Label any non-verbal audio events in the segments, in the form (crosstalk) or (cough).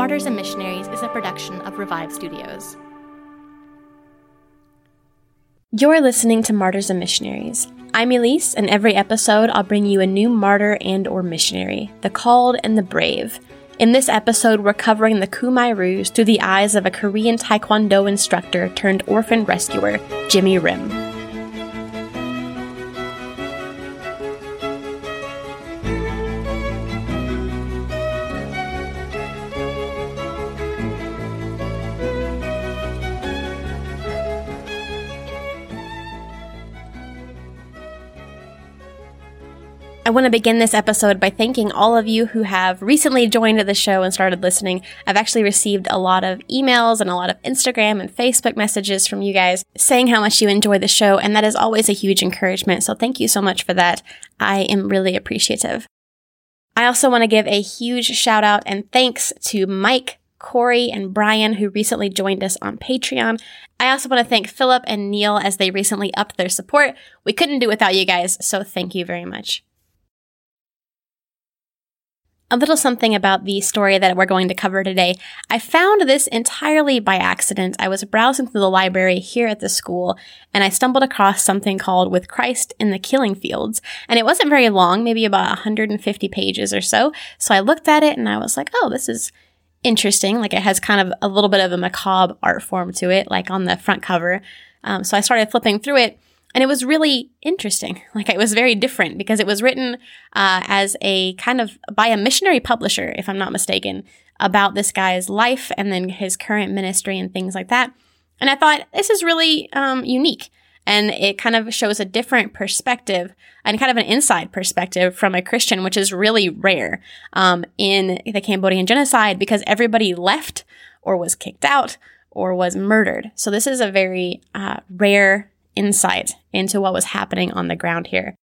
Martyrs and Missionaries is a production of Revived Studios. You're listening to Martyrs and Missionaries. I'm Elise, and every episode I'll bring you a new martyr and or missionary, the called and the brave. In this episode, we're covering the Khmer Rouge through the eyes of a Korean Taekwondo instructor turned orphan rescuer, Jimmy Rim. I want to begin this episode by thanking all of you who have recently joined the show and started listening. I've actually received a lot of emails and a lot of Instagram and Facebook messages from you guys saying how much you enjoy the show, and that is always a huge encouragement. So thank you so much for that. I am really appreciative. I also want to give a huge shout out and thanks to Mike, Corey, and Brian, who recently joined us on Patreon. I also want to thank Philip and Neil as they recently upped their support. We couldn't do without you guys, so thank you very much. A little something about the story that we're going to cover today. I found this entirely by accident. I was browsing through the library here at the school and I stumbled across something called With Christ in the Killing Fields. And it wasn't very long, maybe about 150 pages or so. So I looked at it and I was like, oh, this is interesting. Like it has kind of a little bit of a macabre art form to it, like on the front cover. Um, so I started flipping through it and it was really interesting. (laughs) Like it was very different because it was written uh, as a kind of by a missionary publisher, if I'm not mistaken, about this guy's life and then his current ministry and things like that. And I thought this is really um, unique. And it kind of shows a different perspective and kind of an inside perspective from a Christian, which is really rare um, in the Cambodian genocide because everybody left or was kicked out or was murdered. So this is a very uh, rare insight into what was happening on the ground here.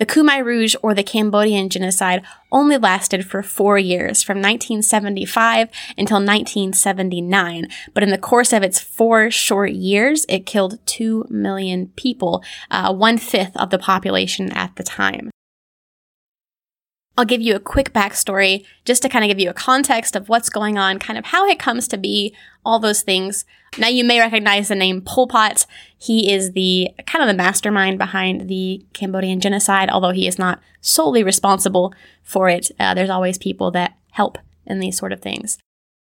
The Khmer Rouge or the Cambodian genocide only lasted for four years, from 1975 until 1979. But in the course of its four short years, it killed 2 million people, uh, one fifth of the population at the time. I'll give you a quick backstory just to kind of give you a context of what's going on, kind of how it comes to be, all those things. Now you may recognize the name Pol Pot. He is the kind of the mastermind behind the Cambodian genocide, although he is not solely responsible for it. Uh, there's always people that help in these sort of things.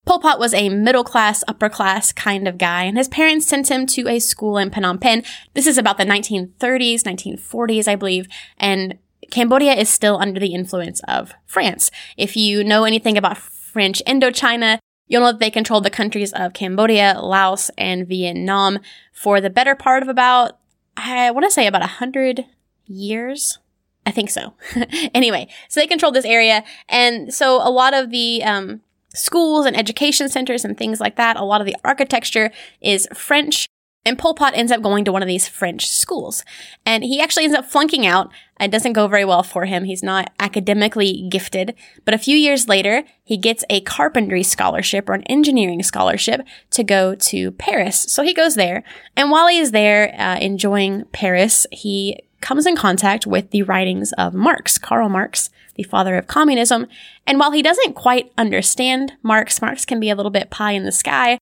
Pol Pot was a middle class, upper class kind of guy, and his parents sent him to a school in Phnom Penh. This is about the 1930s, 1940s, I believe, and Cambodia is still under the influence of France. If you know anything about French Indochina, you'll know that they controlled the countries of Cambodia, Laos, and Vietnam for the better part of about, I want to say about a hundred years. I think so. (laughs) anyway, so they controlled this area. And so a lot of the, um, schools and education centers and things like that, a lot of the architecture is French. And Pol Pot ends up going to one of these French schools. And he actually ends up flunking out It doesn't go very well for him. He's not academically gifted. But a few years later, he gets a carpentry scholarship or an engineering scholarship to go to Paris. So he goes there. And while he is there uh, enjoying Paris, he comes in contact with the writings of Marx, Karl Marx, the father of communism. And while he doesn't quite understand Marx, Marx can be a little bit pie in the sky.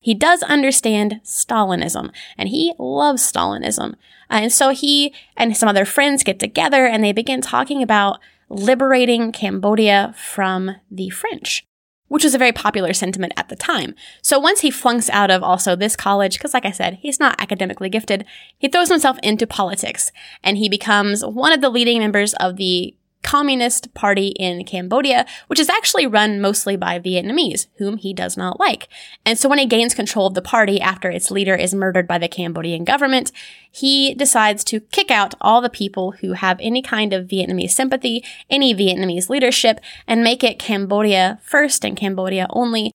He does understand Stalinism, and he loves Stalinism. Uh, and so he and some other friends get together and they begin talking about liberating Cambodia from the French, which was a very popular sentiment at the time. So once he flunks out of also this college, because like I said, he's not academically gifted, he throws himself into politics and he becomes one of the leading members of the Communist Party in Cambodia, which is actually run mostly by Vietnamese, whom he does not like. And so when he gains control of the party after its leader is murdered by the Cambodian government, he decides to kick out all the people who have any kind of Vietnamese sympathy, any Vietnamese leadership, and make it Cambodia first and Cambodia only,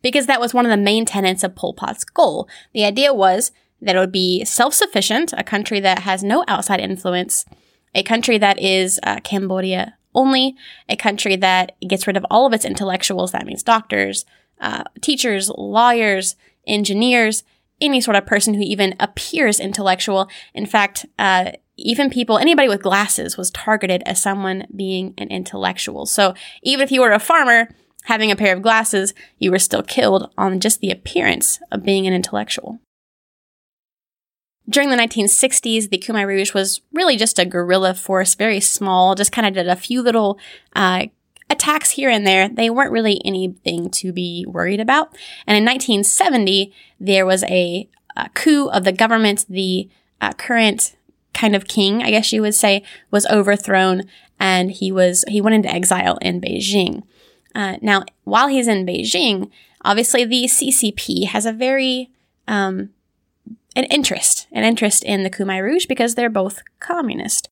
because that was one of the main tenets of Pol Pot's goal. The idea was that it would be self-sufficient, a country that has no outside influence, a country that is uh, Cambodia only, a country that gets rid of all of its intellectuals. That means doctors, uh, teachers, lawyers, engineers, any sort of person who even appears intellectual. In fact, uh, even people, anybody with glasses was targeted as someone being an intellectual. So even if you were a farmer having a pair of glasses, you were still killed on just the appearance of being an intellectual. During the 1960s, the Khmer Rouge was really just a guerrilla force, very small, just kind of did a few little uh, attacks here and there. They weren't really anything to be worried about. And in 1970, there was a, a coup of the government. The uh, current kind of king, I guess you would say, was overthrown, and he was he went into exile in Beijing. Uh, now, while he's in Beijing, obviously the CCP has a very um, an interest, an interest in the Khmer Rouge because they're both communist.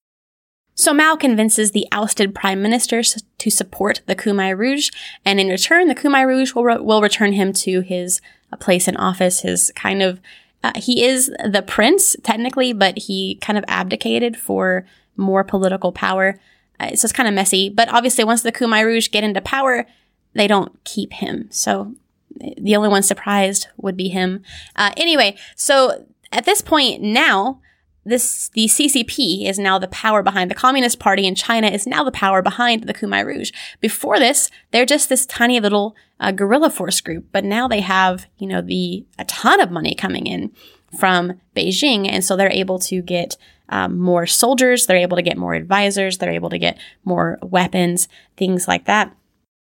So Mao convinces the ousted prime ministers to support the Khmer Rouge, and in return, the Khmer Rouge will, re- will return him to his uh, place in office, his kind of, uh, he is the prince, technically, but he kind of abdicated for more political power. Uh, so it's kind of messy, but obviously once the Khmer Rouge get into power, they don't keep him. So the only one surprised would be him. Uh, anyway, so at this point now, this the CCP is now the power behind the Communist Party in China is now the power behind the Khmer Rouge. Before this, they're just this tiny little uh, guerrilla force group, but now they have you know the a ton of money coming in from Beijing, and so they're able to get um, more soldiers, they're able to get more advisors, they're able to get more weapons, things like that.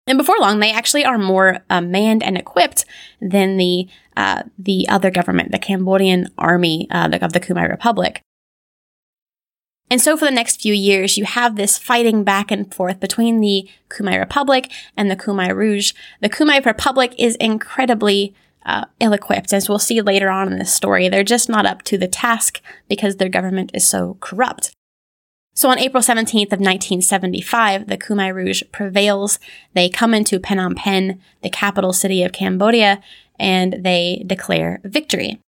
And before long, they actually are more uh, manned and equipped than the uh, the other government, the Cambodian army uh, of the Khmer Republic. And so for the next few years, you have this fighting back and forth between the Khmer Republic and the Khmer Rouge. The Khmer Republic is incredibly uh, ill-equipped, as we'll see later on in this story. They're just not up to the task because their government is so corrupt. So on April 17th of 1975, the Khmer Rouge prevails. They come into Phnom Penh, the capital city of Cambodia, and they declare victory.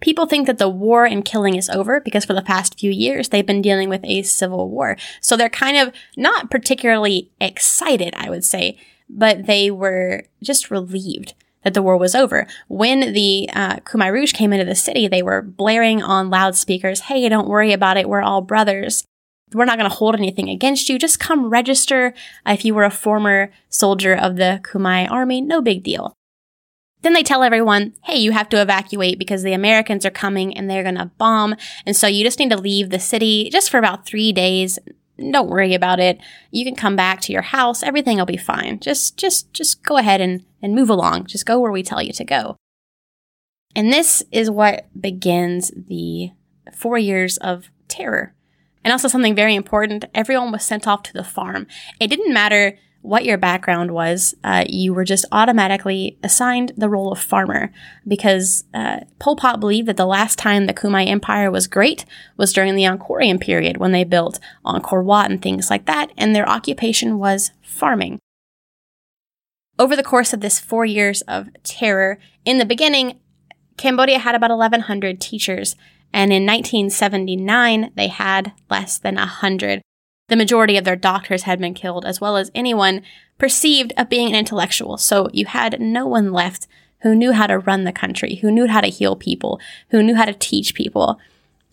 People think that the war and killing is over because for the past few years they've been dealing with a civil war. So they're kind of not particularly excited, I would say, but they were just relieved that the war was over. When the uh, Khmer Rouge came into the city, they were blaring on loudspeakers, hey, don't worry about it, we're all brothers. We're not going to hold anything against you. Just come register if you were a former soldier of the Khmer army. No big deal. Then they tell everyone, hey, you have to evacuate because the Americans are coming and they're going to bomb. And so you just need to leave the city just for about three days. Don't worry about it. You can come back to your house. Everything will be fine. Just, just, just go ahead and, and move along. Just go where we tell you to go. And this is what begins the four years of terror. And also something very important. Everyone was sent off to the farm. It didn't matter what your background was, uh, you were just automatically assigned the role of farmer because uh, Pol Pot believed that the last time the Khmer Empire was great was during the Angkorian period when they built Angkor Wat and things like that, and their occupation was farming. Over the course of this four years of terror, in the beginning, Cambodia had about 1,100 teachers And in 1979, they had less than 100. The majority of their doctors had been killed, as well as anyone perceived of being an intellectual. So you had no one left who knew how to run the country, who knew how to heal people, who knew how to teach people.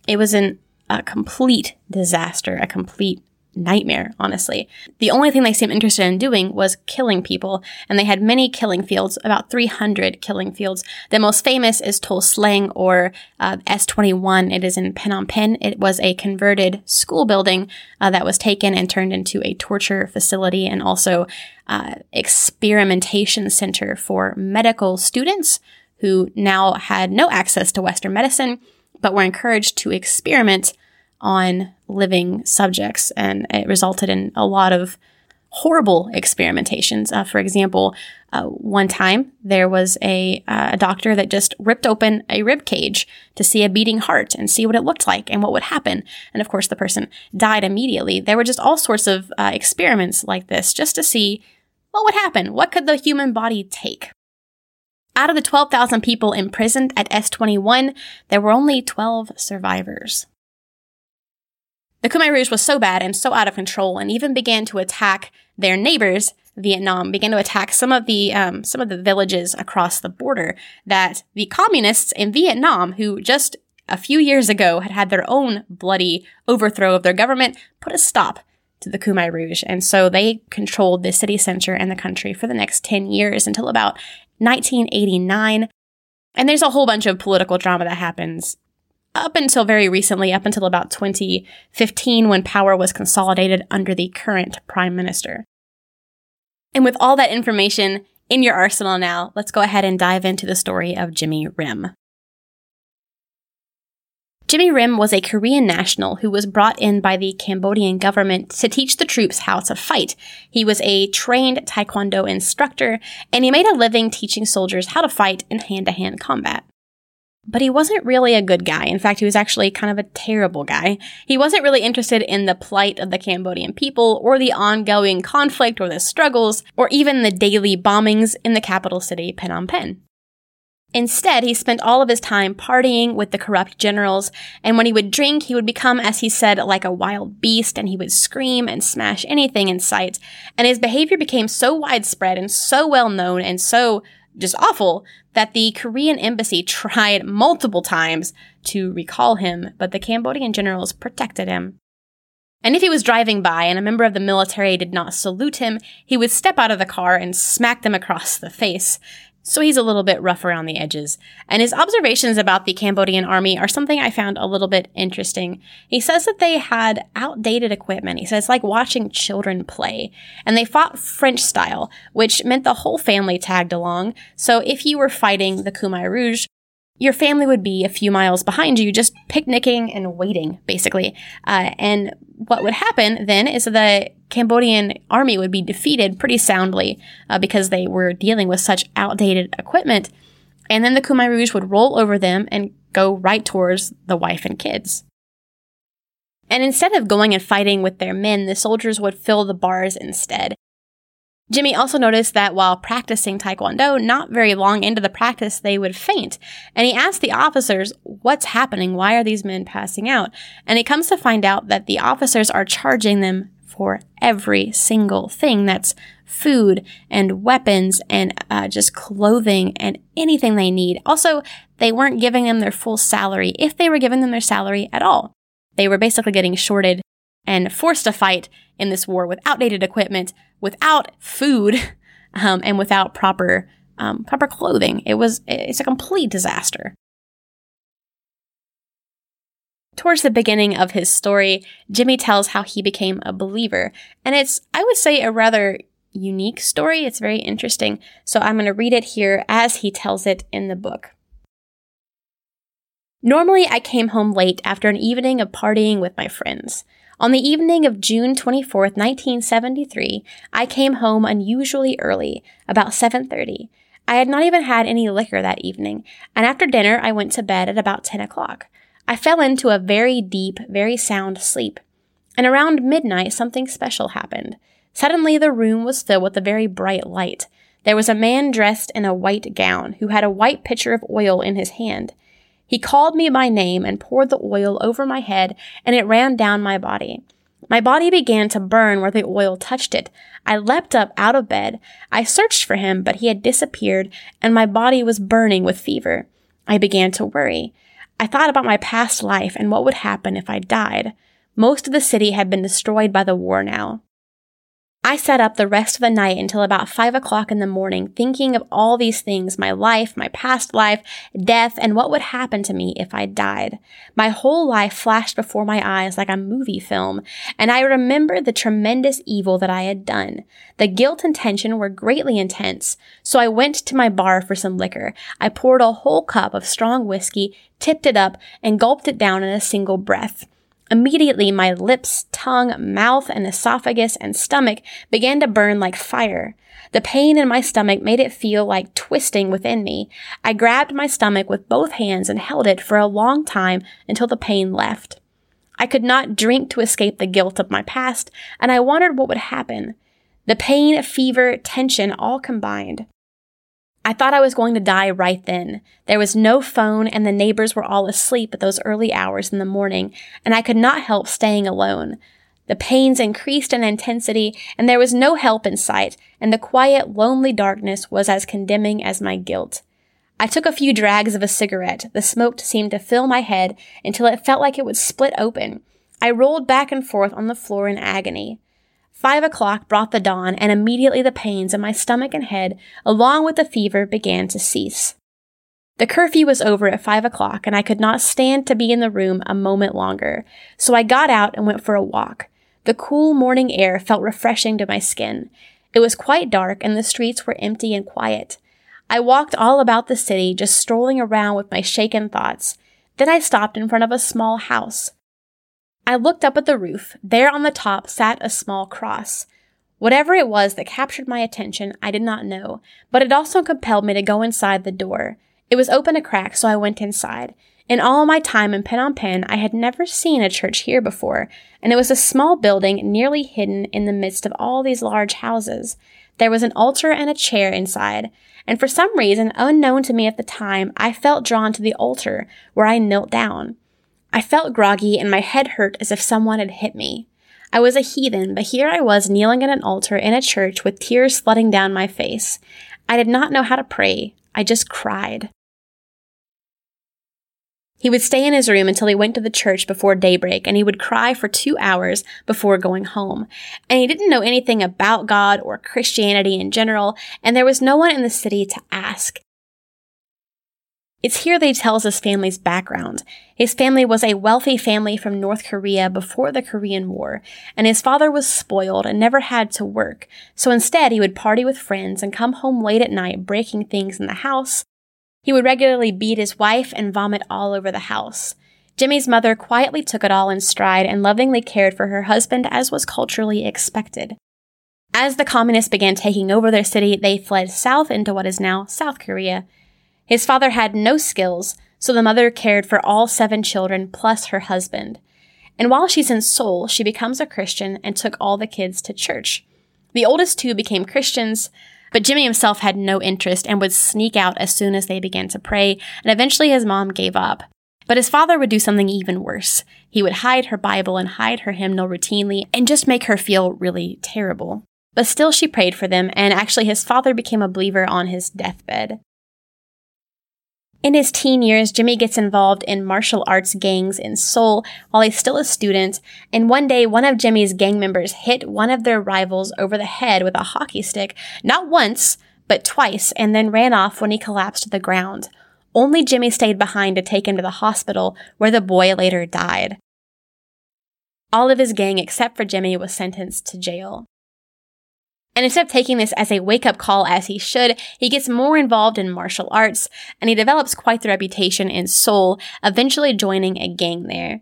It was an, a complete disaster, a complete nightmare, honestly. The only thing they seemed interested in doing was killing people, and they had many killing fields, about 300 killing fields. The most famous is Tuol Sleng or uh, S21. It is in Phnom Penh. It was a converted school building uh, that was taken and turned into a torture facility and also uh, experimentation center for medical students who now had no access to Western medicine, but were encouraged to experiment on living subjects, and it resulted in a lot of horrible experimentations. Uh, for example, uh, one time there was a, uh, a doctor that just ripped open a rib cage to see a beating heart and see what it looked like and what would happen. And of course, the person died immediately. There were just all sorts of uh, experiments like this just to see what would happen. What could the human body take? Out of the 12,000 people imprisoned at S21, there were only 12 survivors. The Khmer Rouge was so bad and so out of control, and even began to attack their neighbors, Vietnam, began to attack some of the um, some of the villages across the border. That the communists in Vietnam, who just a few years ago had had their own bloody overthrow of their government, put a stop to the Khmer Rouge, and so they controlled the city center and the country for the next ten years until about 1989. And there's a whole bunch of political drama that happens up until very recently, up until about 2015, when power was consolidated under the current prime minister. And with all that information in your arsenal now, let's go ahead and dive into the story of Jimmy Rim. Jimmy Rim was a Korean national who was brought in by the Cambodian government to teach the troops how to fight. He was a trained Taekwondo instructor, and he made a living teaching soldiers how to fight in hand to hand combat. But he wasn't really a good guy. In fact, he was actually kind of a terrible guy. He wasn't really interested in the plight of the Cambodian people or the ongoing conflict or the struggles or even the daily bombings in the capital city, Phnom Penh. Instead, he spent all of his time partying with the corrupt generals, and when he would drink, he would become, as he said, like a wild beast, and he would scream and smash anything in sight. And his behavior became so widespread and so well known and so just awful that the Korean embassy tried multiple times to recall him, but the Cambodian generals protected him. And if he was driving by and a member of the military did not salute him, he would step out of the car and smack them across the face so he's a little bit rough around the edges. And his observations about the Cambodian army are something I found a little bit interesting. He says that they had outdated equipment. He says it's like watching children play. And they fought French style, which meant the whole family tagged along. So if you were fighting the Khmer Rouge, your family would be a few miles behind you, just picnicking and waiting, basically. Uh, and what would happen then is the Cambodian army would be defeated pretty soundly uh, because they were dealing with such outdated equipment. And then the Khmer Rouge would roll over them and go right towards the wife and kids. And instead of going and fighting with their men, the soldiers would fill the bars instead. Jimmy also noticed that while practicing Taekwondo, not very long into the practice, they would faint. And he asked the officers, What's happening? Why are these men passing out? And he comes to find out that the officers are charging them for every single thing that's food and weapons and uh, just clothing and anything they need. Also, they weren't giving them their full salary if they were giving them their salary at all. They were basically getting shorted and forced to fight in this war with outdated equipment, without food, (laughs) um, and without proper um, proper clothing. It was it's a complete disaster. Towards the beginning of his story, Jimmy tells how he became a believer, and it's I would say a rather unique story. It's very interesting. So I'm going to read it here as he tells it in the book. Normally, I came home late after an evening of partying with my friends. On the evening of June 24, 1973, I came home unusually early, about 7:30. I had not even had any liquor that evening, and after dinner I went to bed at about 10 o'clock. I fell into a very deep, very sound sleep. And around midnight something special happened. Suddenly the room was filled with a very bright light. There was a man dressed in a white gown who had a white pitcher of oil in his hand. He called me by name and poured the oil over my head, and it ran down my body. My body began to burn where the oil touched it. I leapt up out of bed. I searched for him, but he had disappeared, and my body was burning with fever. I began to worry. I thought about my past life and what would happen if I died. Most of the city had been destroyed by the war now. I sat up the rest of the night until about five o'clock in the morning, thinking of all these things my life, my past life, death, and what would happen to me if I died. My whole life flashed before my eyes like a movie film, and I remembered the tremendous evil that I had done. The guilt and tension were greatly intense, so I went to my bar for some liquor. I poured a whole cup of strong whiskey, tipped it up, and gulped it down in a single breath. Immediately, my lips, tongue, mouth, and esophagus and stomach began to burn like fire. The pain in my stomach made it feel like twisting within me. I grabbed my stomach with both hands and held it for a long time until the pain left. I could not drink to escape the guilt of my past, and I wondered what would happen. The pain, fever, tension all combined. I thought I was going to die right then. There was no phone and the neighbors were all asleep at those early hours in the morning, and I could not help staying alone. The pains increased in intensity, and there was no help in sight, and the quiet, lonely darkness was as condemning as my guilt. I took a few drags of a cigarette. The smoke seemed to fill my head until it felt like it would split open. I rolled back and forth on the floor in agony. Five o'clock brought the dawn, and immediately the pains in my stomach and head, along with the fever, began to cease. The curfew was over at five o'clock, and I could not stand to be in the room a moment longer, so I got out and went for a walk. The cool morning air felt refreshing to my skin. It was quite dark, and the streets were empty and quiet. I walked all about the city, just strolling around with my shaken thoughts. Then I stopped in front of a small house. I looked up at the roof. There on the top sat a small cross. Whatever it was that captured my attention, I did not know, but it also compelled me to go inside the door. It was open a crack, so I went inside. In all my time in Phnom I had never seen a church here before, and it was a small building nearly hidden in the midst of all these large houses. There was an altar and a chair inside, and for some reason unknown to me at the time, I felt drawn to the altar, where I knelt down. I felt groggy and my head hurt as if someone had hit me. I was a heathen, but here I was kneeling at an altar in a church with tears flooding down my face. I did not know how to pray. I just cried. He would stay in his room until he went to the church before daybreak, and he would cry for two hours before going home. And he didn't know anything about God or Christianity in general, and there was no one in the city to ask. It's here he tells his family's background. His family was a wealthy family from North Korea before the Korean War, and his father was spoiled and never had to work. So instead, he would party with friends and come home late at night breaking things in the house. He would regularly beat his wife and vomit all over the house. Jimmy's mother quietly took it all in stride and lovingly cared for her husband as was culturally expected. As the communists began taking over their city, they fled south into what is now South Korea. His father had no skills, so the mother cared for all seven children plus her husband. And while she's in Seoul, she becomes a Christian and took all the kids to church. The oldest two became Christians, but Jimmy himself had no interest and would sneak out as soon as they began to pray, and eventually his mom gave up. But his father would do something even worse. He would hide her Bible and hide her hymnal routinely and just make her feel really terrible. But still, she prayed for them, and actually, his father became a believer on his deathbed. In his teen years, Jimmy gets involved in martial arts gangs in Seoul while he's still a student, and one day one of Jimmy's gang members hit one of their rivals over the head with a hockey stick, not once, but twice, and then ran off when he collapsed to the ground. Only Jimmy stayed behind to take him to the hospital, where the boy later died. All of his gang, except for Jimmy, was sentenced to jail. And instead of taking this as a wake up call as he should, he gets more involved in martial arts and he develops quite the reputation in Seoul, eventually joining a gang there.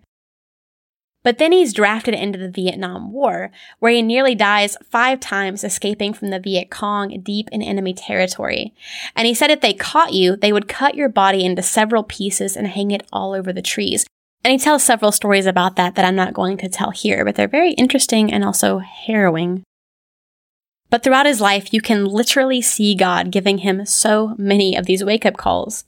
But then he's drafted into the Vietnam War, where he nearly dies five times escaping from the Viet Cong deep in enemy territory. And he said if they caught you, they would cut your body into several pieces and hang it all over the trees. And he tells several stories about that that I'm not going to tell here, but they're very interesting and also harrowing. But throughout his life, you can literally see God giving him so many of these wake up calls.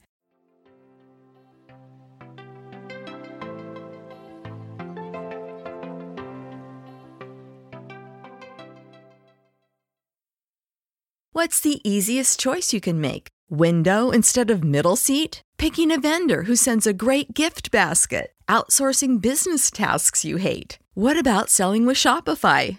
What's the easiest choice you can make? Window instead of middle seat? Picking a vendor who sends a great gift basket? Outsourcing business tasks you hate? What about selling with Shopify?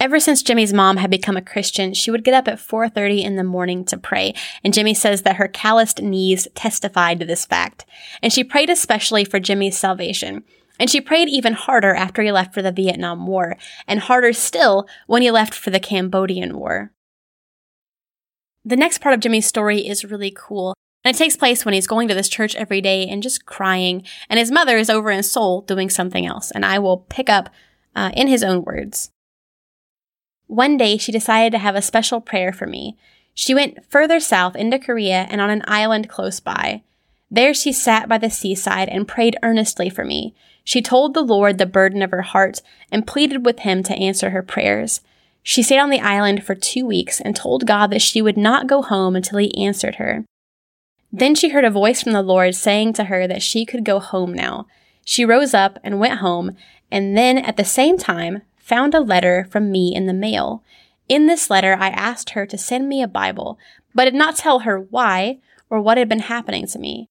Ever since Jimmy's mom had become a Christian, she would get up at 4:30 in the morning to pray, and Jimmy says that her calloused knees testified to this fact. And she prayed especially for Jimmy's salvation. And she prayed even harder after he left for the Vietnam War, and harder still when he left for the Cambodian War. The next part of Jimmy's story is really cool. And it takes place when he's going to this church every day and just crying, and his mother is over in Seoul doing something else. And I will pick up uh, in his own words. One day, she decided to have a special prayer for me. She went further south into Korea and on an island close by. There she sat by the seaside and prayed earnestly for me. She told the Lord the burden of her heart and pleaded with him to answer her prayers. She stayed on the island for two weeks and told God that she would not go home until he answered her. Then she heard a voice from the Lord saying to her that she could go home now. She rose up and went home, and then at the same time found a letter from me in the mail. In this letter, I asked her to send me a Bible, but did not tell her why or what had been happening to me.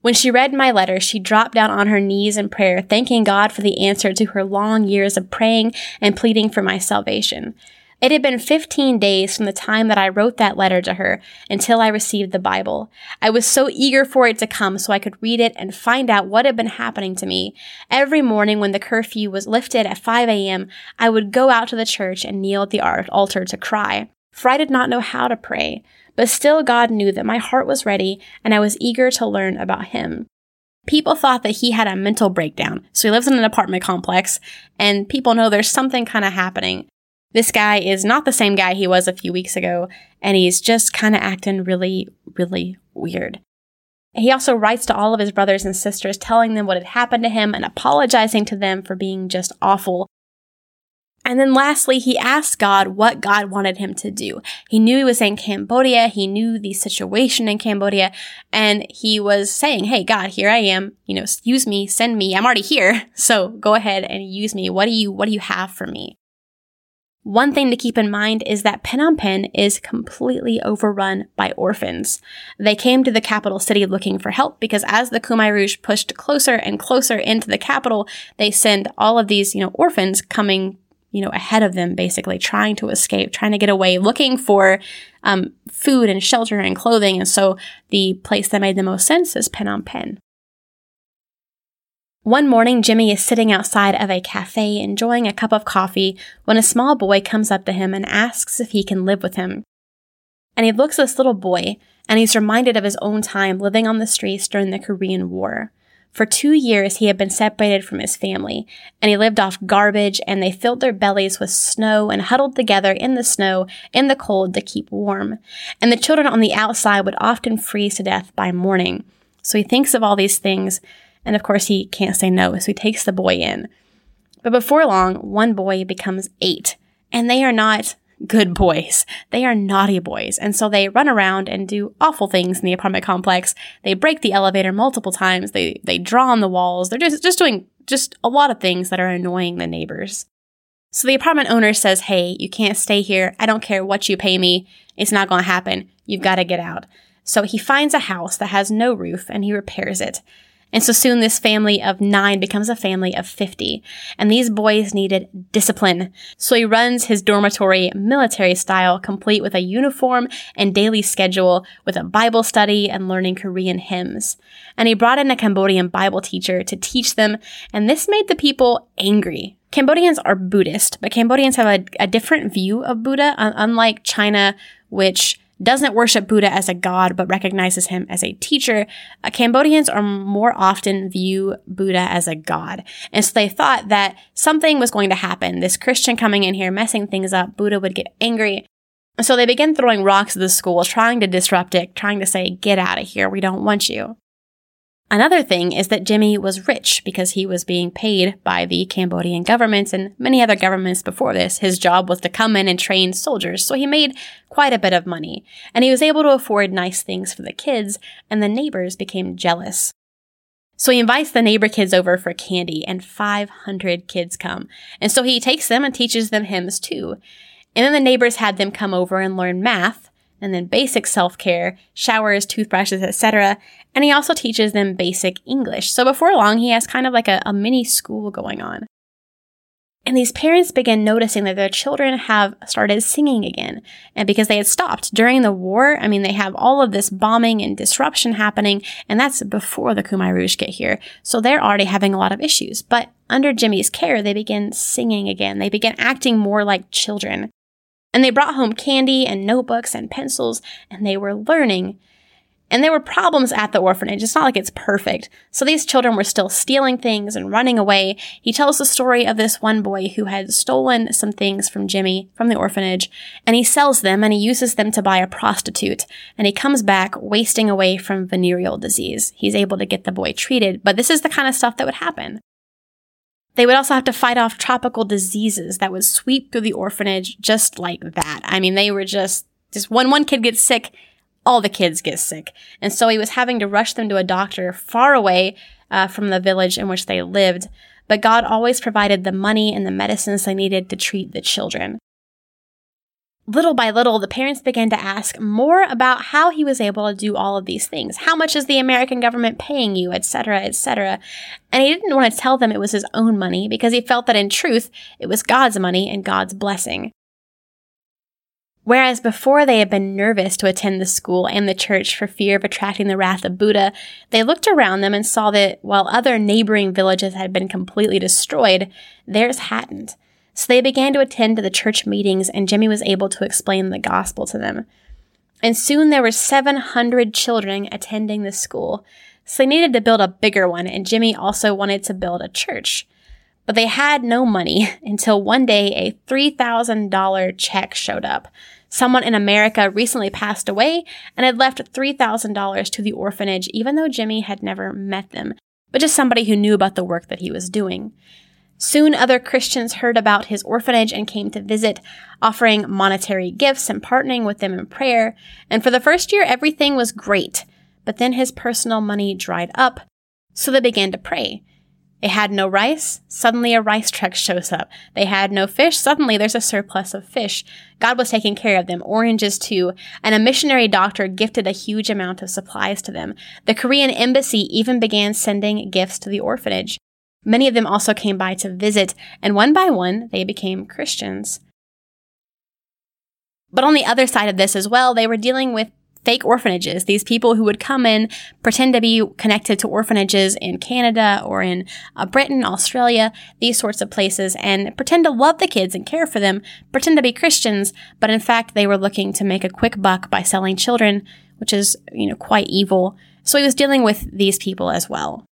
When she read my letter, she dropped down on her knees in prayer, thanking God for the answer to her long years of praying and pleading for my salvation. It had been 15 days from the time that I wrote that letter to her until I received the Bible. I was so eager for it to come so I could read it and find out what had been happening to me. Every morning when the curfew was lifted at 5 a.m., I would go out to the church and kneel at the altar to cry, for I did not know how to pray. But still, God knew that my heart was ready and I was eager to learn about Him. People thought that he had a mental breakdown. So he lives in an apartment complex, and people know there's something kind of happening. This guy is not the same guy he was a few weeks ago, and he's just kind of acting really, really weird. He also writes to all of his brothers and sisters, telling them what had happened to him and apologizing to them for being just awful. And then lastly, he asked God what God wanted him to do. He knew he was in Cambodia. He knew the situation in Cambodia and he was saying, Hey, God, here I am. You know, use me, send me. I'm already here. (laughs) So go ahead and use me. What do you, what do you have for me? One thing to keep in mind is that Phnom Penh is completely overrun by orphans. They came to the capital city looking for help because as the Khmer Rouge pushed closer and closer into the capital, they send all of these, you know, orphans coming, you know, ahead of them, basically trying to escape, trying to get away, looking for um, food and shelter and clothing. And so the place that made the most sense is Phnom Penh. One morning, Jimmy is sitting outside of a cafe enjoying a cup of coffee when a small boy comes up to him and asks if he can live with him. And he looks at this little boy and he's reminded of his own time living on the streets during the Korean War. For two years, he had been separated from his family, and he lived off garbage, and they filled their bellies with snow and huddled together in the snow in the cold to keep warm. And the children on the outside would often freeze to death by morning. So he thinks of all these things and of course, he can't say no, so he takes the boy in. But before long, one boy becomes eight, and they are not good boys. They are naughty boys. And so they run around and do awful things in the apartment complex. They break the elevator multiple times. They, they draw on the walls. They're just, just doing just a lot of things that are annoying the neighbors. So the apartment owner says, Hey, you can't stay here. I don't care what you pay me. It's not going to happen. You've got to get out. So he finds a house that has no roof and he repairs it. And so soon this family of nine becomes a family of 50. And these boys needed discipline. So he runs his dormitory military style, complete with a uniform and daily schedule with a Bible study and learning Korean hymns. And he brought in a Cambodian Bible teacher to teach them. And this made the people angry. Cambodians are Buddhist, but Cambodians have a, a different view of Buddha, unlike China, which doesn't worship Buddha as a god but recognizes him as a teacher, uh, Cambodians are more often view Buddha as a god. And so they thought that something was going to happen. This Christian coming in here messing things up, Buddha would get angry. So they began throwing rocks at the school, trying to disrupt it, trying to say, get out of here, we don't want you. Another thing is that Jimmy was rich because he was being paid by the Cambodian government and many other governments before this. His job was to come in and train soldiers, so he made quite a bit of money. And he was able to afford nice things for the kids, and the neighbors became jealous. So he invites the neighbor kids over for candy, and 500 kids come. And so he takes them and teaches them hymns too. And then the neighbors had them come over and learn math, and then basic self-care, showers, toothbrushes, etc. And he also teaches them basic English. So before long, he has kind of like a, a mini school going on. And these parents begin noticing that their children have started singing again. And because they had stopped during the war, I mean, they have all of this bombing and disruption happening, and that's before the Khmer Rouge get here. So they're already having a lot of issues. But under Jimmy's care, they begin singing again. They begin acting more like children. And they brought home candy and notebooks and pencils, and they were learning. And there were problems at the orphanage. It's not like it's perfect. So these children were still stealing things and running away. He tells the story of this one boy who had stolen some things from Jimmy from the orphanage, and he sells them and he uses them to buy a prostitute. And he comes back wasting away from venereal disease. He's able to get the boy treated, but this is the kind of stuff that would happen. They would also have to fight off tropical diseases that would sweep through the orphanage just like that. I mean, they were just, just when one kid gets sick, all the kids get sick. And so he was having to rush them to a doctor far away uh, from the village in which they lived. But God always provided the money and the medicines they needed to treat the children. Little by little, the parents began to ask more about how he was able to do all of these things. How much is the American government paying you, etc., etc. And he didn't want to tell them it was his own money because he felt that in truth, it was God's money and God's blessing. Whereas before they had been nervous to attend the school and the church for fear of attracting the wrath of Buddha, they looked around them and saw that while other neighboring villages had been completely destroyed, theirs hadn't. So they began to attend to the church meetings, and Jimmy was able to explain the gospel to them. And soon there were 700 children attending the school. So they needed to build a bigger one, and Jimmy also wanted to build a church. But they had no money (laughs) until one day a $3,000 check showed up. Someone in America recently passed away and had left $3,000 to the orphanage, even though Jimmy had never met them, but just somebody who knew about the work that he was doing. Soon other Christians heard about his orphanage and came to visit, offering monetary gifts and partnering with them in prayer. And for the first year, everything was great. But then his personal money dried up, so they began to pray. They had no rice, suddenly a rice truck shows up. They had no fish, suddenly there's a surplus of fish. God was taking care of them, oranges too, and a missionary doctor gifted a huge amount of supplies to them. The Korean embassy even began sending gifts to the orphanage. Many of them also came by to visit, and one by one, they became Christians. But on the other side of this as well, they were dealing with fake orphanages. These people who would come in, pretend to be connected to orphanages in Canada or in uh, Britain, Australia, these sorts of places, and pretend to love the kids and care for them, pretend to be Christians, but in fact, they were looking to make a quick buck by selling children, which is, you know, quite evil. So he was dealing with these people as well.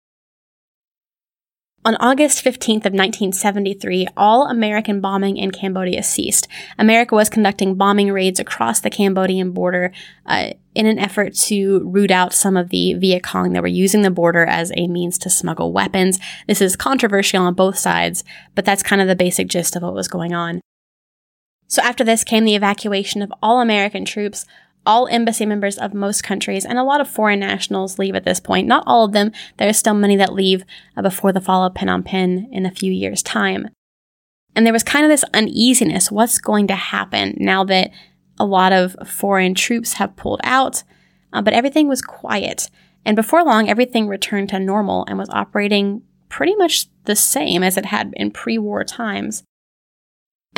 On August 15th of 1973, all American bombing in Cambodia ceased. America was conducting bombing raids across the Cambodian border uh, in an effort to root out some of the Viet Cong that were using the border as a means to smuggle weapons. This is controversial on both sides, but that's kind of the basic gist of what was going on. So after this came the evacuation of all American troops, all embassy members of most countries, and a lot of foreign nationals leave at this point. Not all of them. There are still many that leave uh, before the fall of Phnom Penh in a few years' time. And there was kind of this uneasiness. What's going to happen now that a lot of foreign troops have pulled out? Uh, but everything was quiet. And before long, everything returned to normal and was operating pretty much the same as it had in pre war times.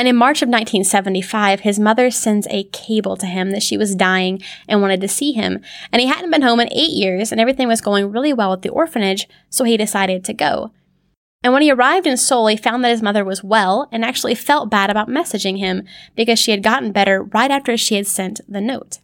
And in March of 1975, his mother sends a cable to him that she was dying and wanted to see him. And he hadn't been home in eight years, and everything was going really well at the orphanage, so he decided to go. And when he arrived in Seoul, he found that his mother was well and actually felt bad about messaging him because she had gotten better right after she had sent the note.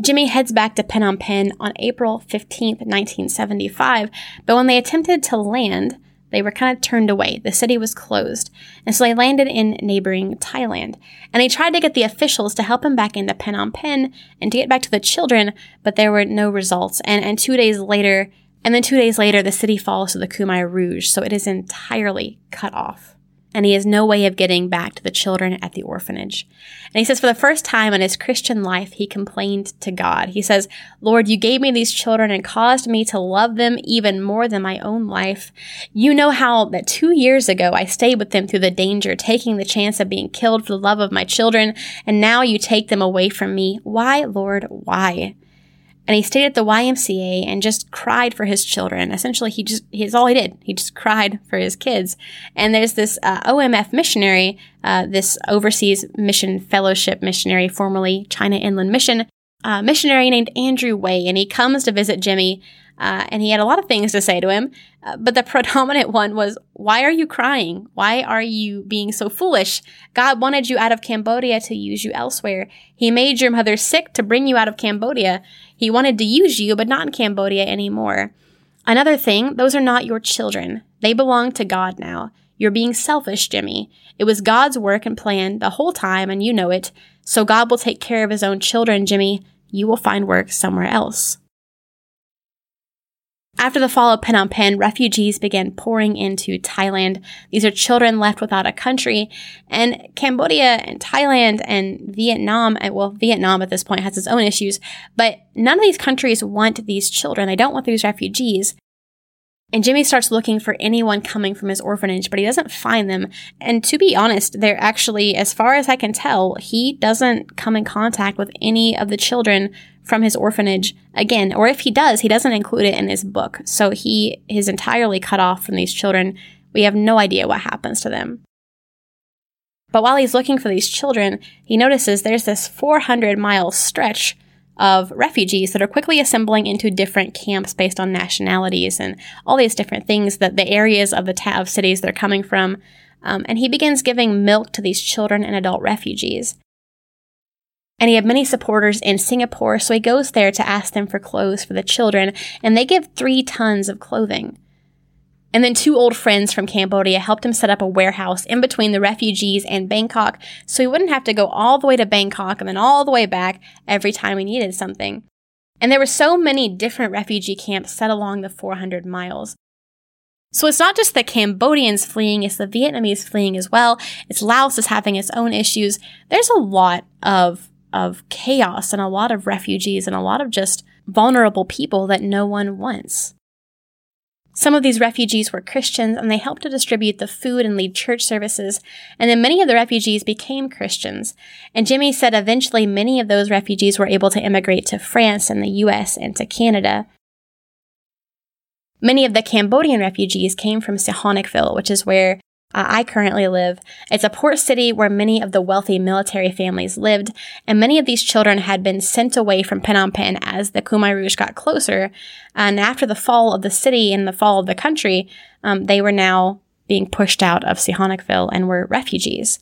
Jimmy heads back to Phnom Penh on April 15, 1975, but when they attempted to land, they were kind of turned away. The city was closed. And so they landed in neighboring Thailand. And they tried to get the officials to help him back into Phnom Penh and to get back to the children, but there were no results. And, and two days later, and then two days later, the city falls to the Khmer Rouge, so it is entirely cut off and he has no way of getting back to the children at the orphanage. And he says, for the first time in his Christian life, he complained to God. He says, Lord, you gave me these children and caused me to love them even more than my own life. You know how that two years ago I stayed with them through the danger, taking the chance of being killed for the love of my children, and now you take them away from me. Why, Lord, why? And he stayed at the YMCA and just cried for his children. Essentially, he just, he's all he did. He just cried for his kids. And there's this uh, OMF missionary, uh, this overseas mission fellowship missionary, formerly China Inland Mission, uh, missionary named Andrew Way, and he comes to visit Jimmy uh, and he had a lot of things to say to him, uh, but the (laughs) predominant one was, Why are you crying? Why are you being so foolish? God wanted you out of Cambodia to use you elsewhere. He made your mother sick to bring you out of Cambodia. He wanted to use you, but not in Cambodia anymore. Another thing, those are not your children. They belong to God now. You're being selfish, Jimmy. It was God's work and plan the whole time, and you know it. So God will take care of his own children, Jimmy. You will find work somewhere else. After the fall of Phnom Penh, refugees began pouring into Thailand. These are children left without a country. And Cambodia and Thailand and Vietnam, well, Vietnam at this point has its own issues, but none of these countries want these children. They don't want these refugees. And Jimmy starts looking for anyone coming from his orphanage, but he doesn't find them. And to be honest, they're actually, as far as I can tell, he doesn't come in contact with any of the children from his orphanage again, or if he does, he doesn't include it in his book. So he is entirely cut off from these children. We have no idea what happens to them. But while he's looking for these children, he notices there's this 400 mile stretch of refugees that are quickly assembling into different camps based on nationalities and all these different things that the areas of the ta- of cities they're coming from. Um, and he begins giving milk to these children and adult refugees. And he had many supporters in Singapore, so he goes there to ask them for clothes for the children, and they give three tons of clothing. And then two old friends from Cambodia helped him set up a warehouse in between the refugees and Bangkok so he wouldn't have to go all the way to Bangkok and then all the way back every time he needed something. And there were so many different refugee camps set along the 400 miles. So it's not just the Cambodians fleeing, it's the Vietnamese fleeing as well. It's Laos is having its own issues. There's a lot of of chaos and a lot of refugees and a lot of just vulnerable people that no one wants. Some of these refugees were Christians and they helped to distribute the food and lead church services, and then many of the refugees became Christians. And Jimmy said eventually many of those refugees were able to immigrate to France and the US and to Canada. Many of the Cambodian refugees came from Sihanoukville, which is where uh, I currently live. It's a port city where many of the wealthy military families lived, and many of these children had been sent away from Phnom Penh as the Khmer Rouge got closer. And after the fall of the city and the fall of the country, um, they were now being pushed out of Sihanoukville and were refugees.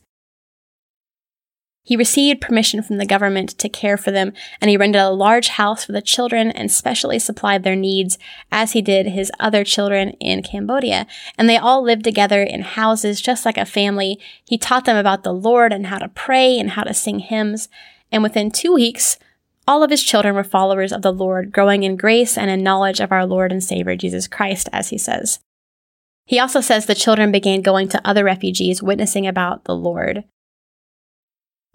He received permission from the government to care for them, and he rented a large house for the children and specially supplied their needs, as he did his other children in Cambodia. And they all lived together in houses just like a family. He taught them about the Lord and how to pray and how to sing hymns. And within two weeks, all of his children were followers of the Lord, growing in grace and in knowledge of our Lord and Savior Jesus Christ, as he says. He also says the children began going to other refugees, witnessing about the Lord.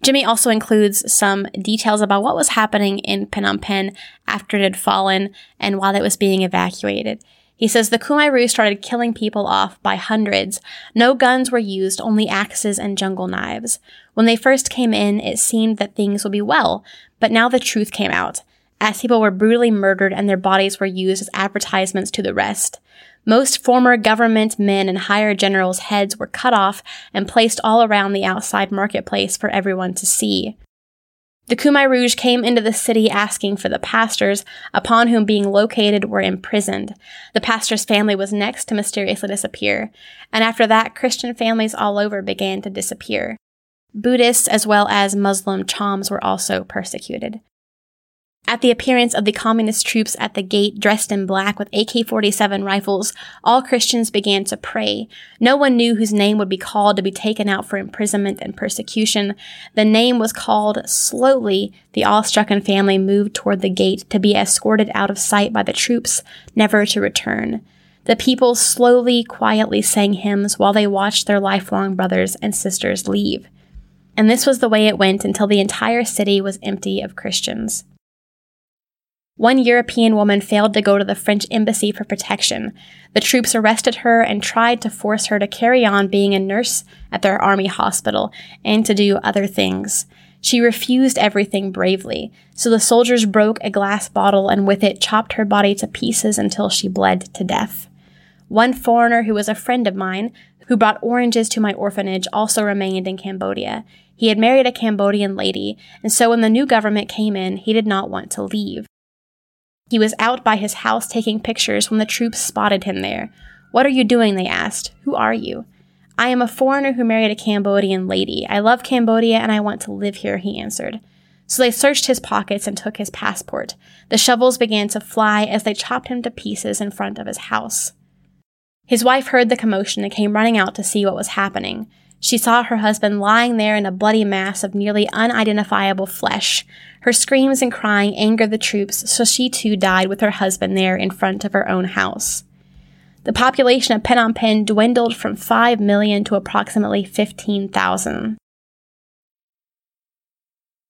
Jimmy also includes some details about what was happening in Phnom Penh after it had fallen and while it was being evacuated. He says the Rouge started killing people off by hundreds. No guns were used, only axes and jungle knives. When they first came in, it seemed that things would be well, but now the truth came out, as people were brutally murdered and their bodies were used as advertisements to the rest. Most former government men and higher generals' heads were cut off and placed all around the outside marketplace for everyone to see. The Khmer Rouge came into the city asking for the pastors, upon whom being located were imprisoned. The pastor's family was next to mysteriously disappear, and after that, Christian families all over began to disappear. Buddhists as well as Muslim Chams were also persecuted. At the appearance of the communist troops at the gate dressed in black with AK-47 rifles, all Christians began to pray. No one knew whose name would be called to be taken out for imprisonment and persecution. The name was called slowly. The awestrucken family moved toward the gate to be escorted out of sight by the troops, never to return. The people slowly, quietly sang hymns while they watched their lifelong brothers and sisters leave. And this was the way it went until the entire city was empty of Christians. One European woman failed to go to the French embassy for protection. The troops arrested her and tried to force her to carry on being a nurse at their army hospital and to do other things. She refused everything bravely, so the soldiers broke a glass bottle and with it chopped her body to pieces until she bled to death. One foreigner who was a friend of mine, who brought oranges to my orphanage, also remained in Cambodia. He had married a Cambodian lady, and so when the new government came in, he did not want to leave. He was out by his house taking pictures when the troops spotted him there. What are you doing? They asked. Who are you? I am a foreigner who married a Cambodian lady. I love Cambodia and I want to live here, he answered. So they searched his pockets and took his passport. The shovels began to fly as they chopped him to pieces in front of his house. His wife heard the commotion and came running out to see what was happening. She saw her husband lying there in a bloody mass of nearly unidentifiable flesh. Her screams and crying angered the troops, so she too died with her husband there in front of her own house. The population of Phnom Penh dwindled from 5 million to approximately 15,000.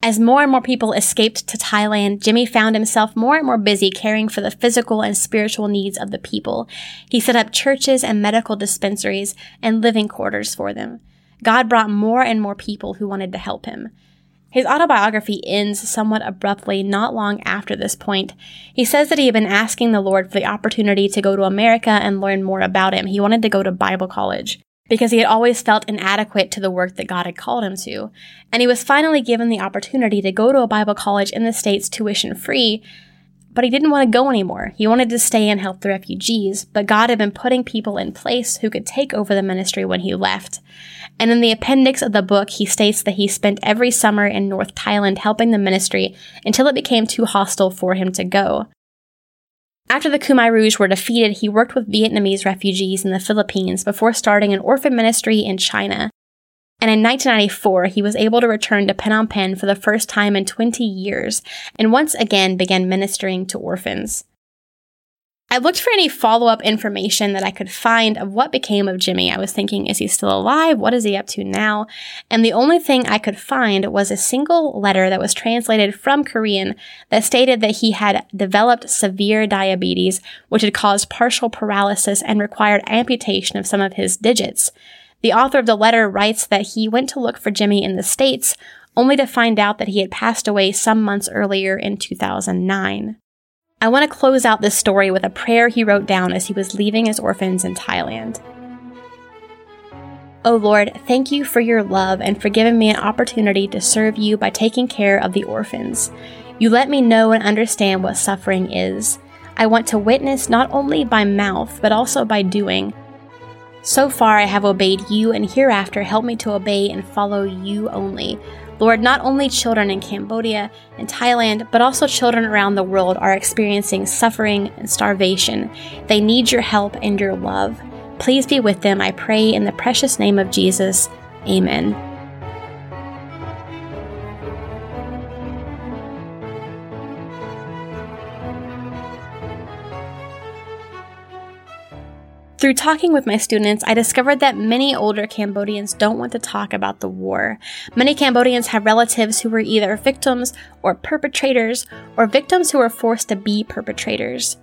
As more and more people escaped to Thailand, Jimmy found himself more and more busy caring for the physical and spiritual needs of the people. He set up churches and medical dispensaries and living quarters for them. God brought more and more people who wanted to help him. His autobiography ends somewhat abruptly not long after this point. He says that he had been asking the Lord for the opportunity to go to America and learn more about him. He wanted to go to Bible college because he had always felt inadequate to the work that God had called him to. And he was finally given the opportunity to go to a Bible college in the States tuition free, but he didn't want to go anymore. He wanted to stay and help the refugees, but God had been putting people in place who could take over the ministry when he left. And in the appendix of the book, he states that he spent every summer in North Thailand helping the ministry until it became too hostile for him to go. After the Khmer Rouge were defeated, he worked with Vietnamese refugees in the Philippines before starting an orphan ministry in China and in 1994 he was able to return to Phnom Penh for the first time in 20 years and once again began ministering to orphans. I looked for any follow up information that I could find of what became of Jimmy. I was thinking, is he still alive? What is he up to now? And the only thing I could find was a single letter that was translated from Korean that stated that he had developed severe diabetes, which had caused partial paralysis and required amputation of some of his digits. The author of the letter writes that he went to look for Jimmy in the States, only to find out that he had passed away some months earlier in 2009. I want to close out this story with a prayer he wrote down as he was leaving his orphans in Thailand. Oh Lord, thank you for your love and for giving me an opportunity to serve you by taking care of the orphans. You let me know and understand what suffering is. I want to witness not only by mouth, but also by doing so far I have obeyed you, and hereafter help me to obey and follow you only. Lord, not only children in Cambodia and Thailand, but also children around the world are experiencing suffering and starvation. They need your help and your love. Please be with them, I pray, in the precious name of Jesus. Amen. Through talking with my students, I discovered that many older Cambodians don't want to talk about the war. Many Cambodians have relatives who were either victims or perpetrators, or victims who were forced to be perpetrators.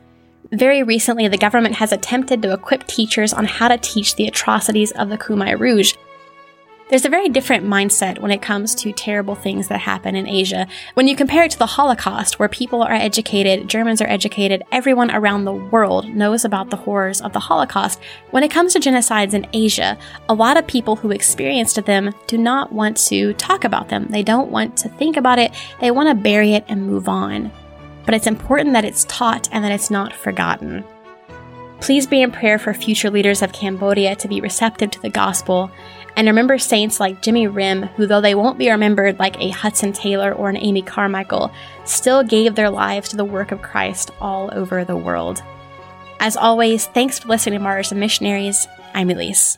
Very recently, the government has attempted to equip teachers on how to teach the atrocities of the Khmer Rouge, there's a very different mindset when it comes to terrible things that happen in Asia. When you compare it to the Holocaust, where people are educated, Germans are educated, everyone around the world knows about the horrors of the Holocaust. When it comes to genocides in Asia, a lot of people who experienced them do not want to talk about them. They don't want to think about it. They want to bury it and move on. But it's important that it's taught and that it's not forgotten. Please be in prayer for future leaders of Cambodia to be receptive to the gospel and remember saints like Jimmy Rim, who, though they won't be remembered like a Hudson Taylor or an Amy Carmichael, still gave their lives to the work of Christ all over the world. As always, thanks for listening to Martyrs and Missionaries. I'm Elise.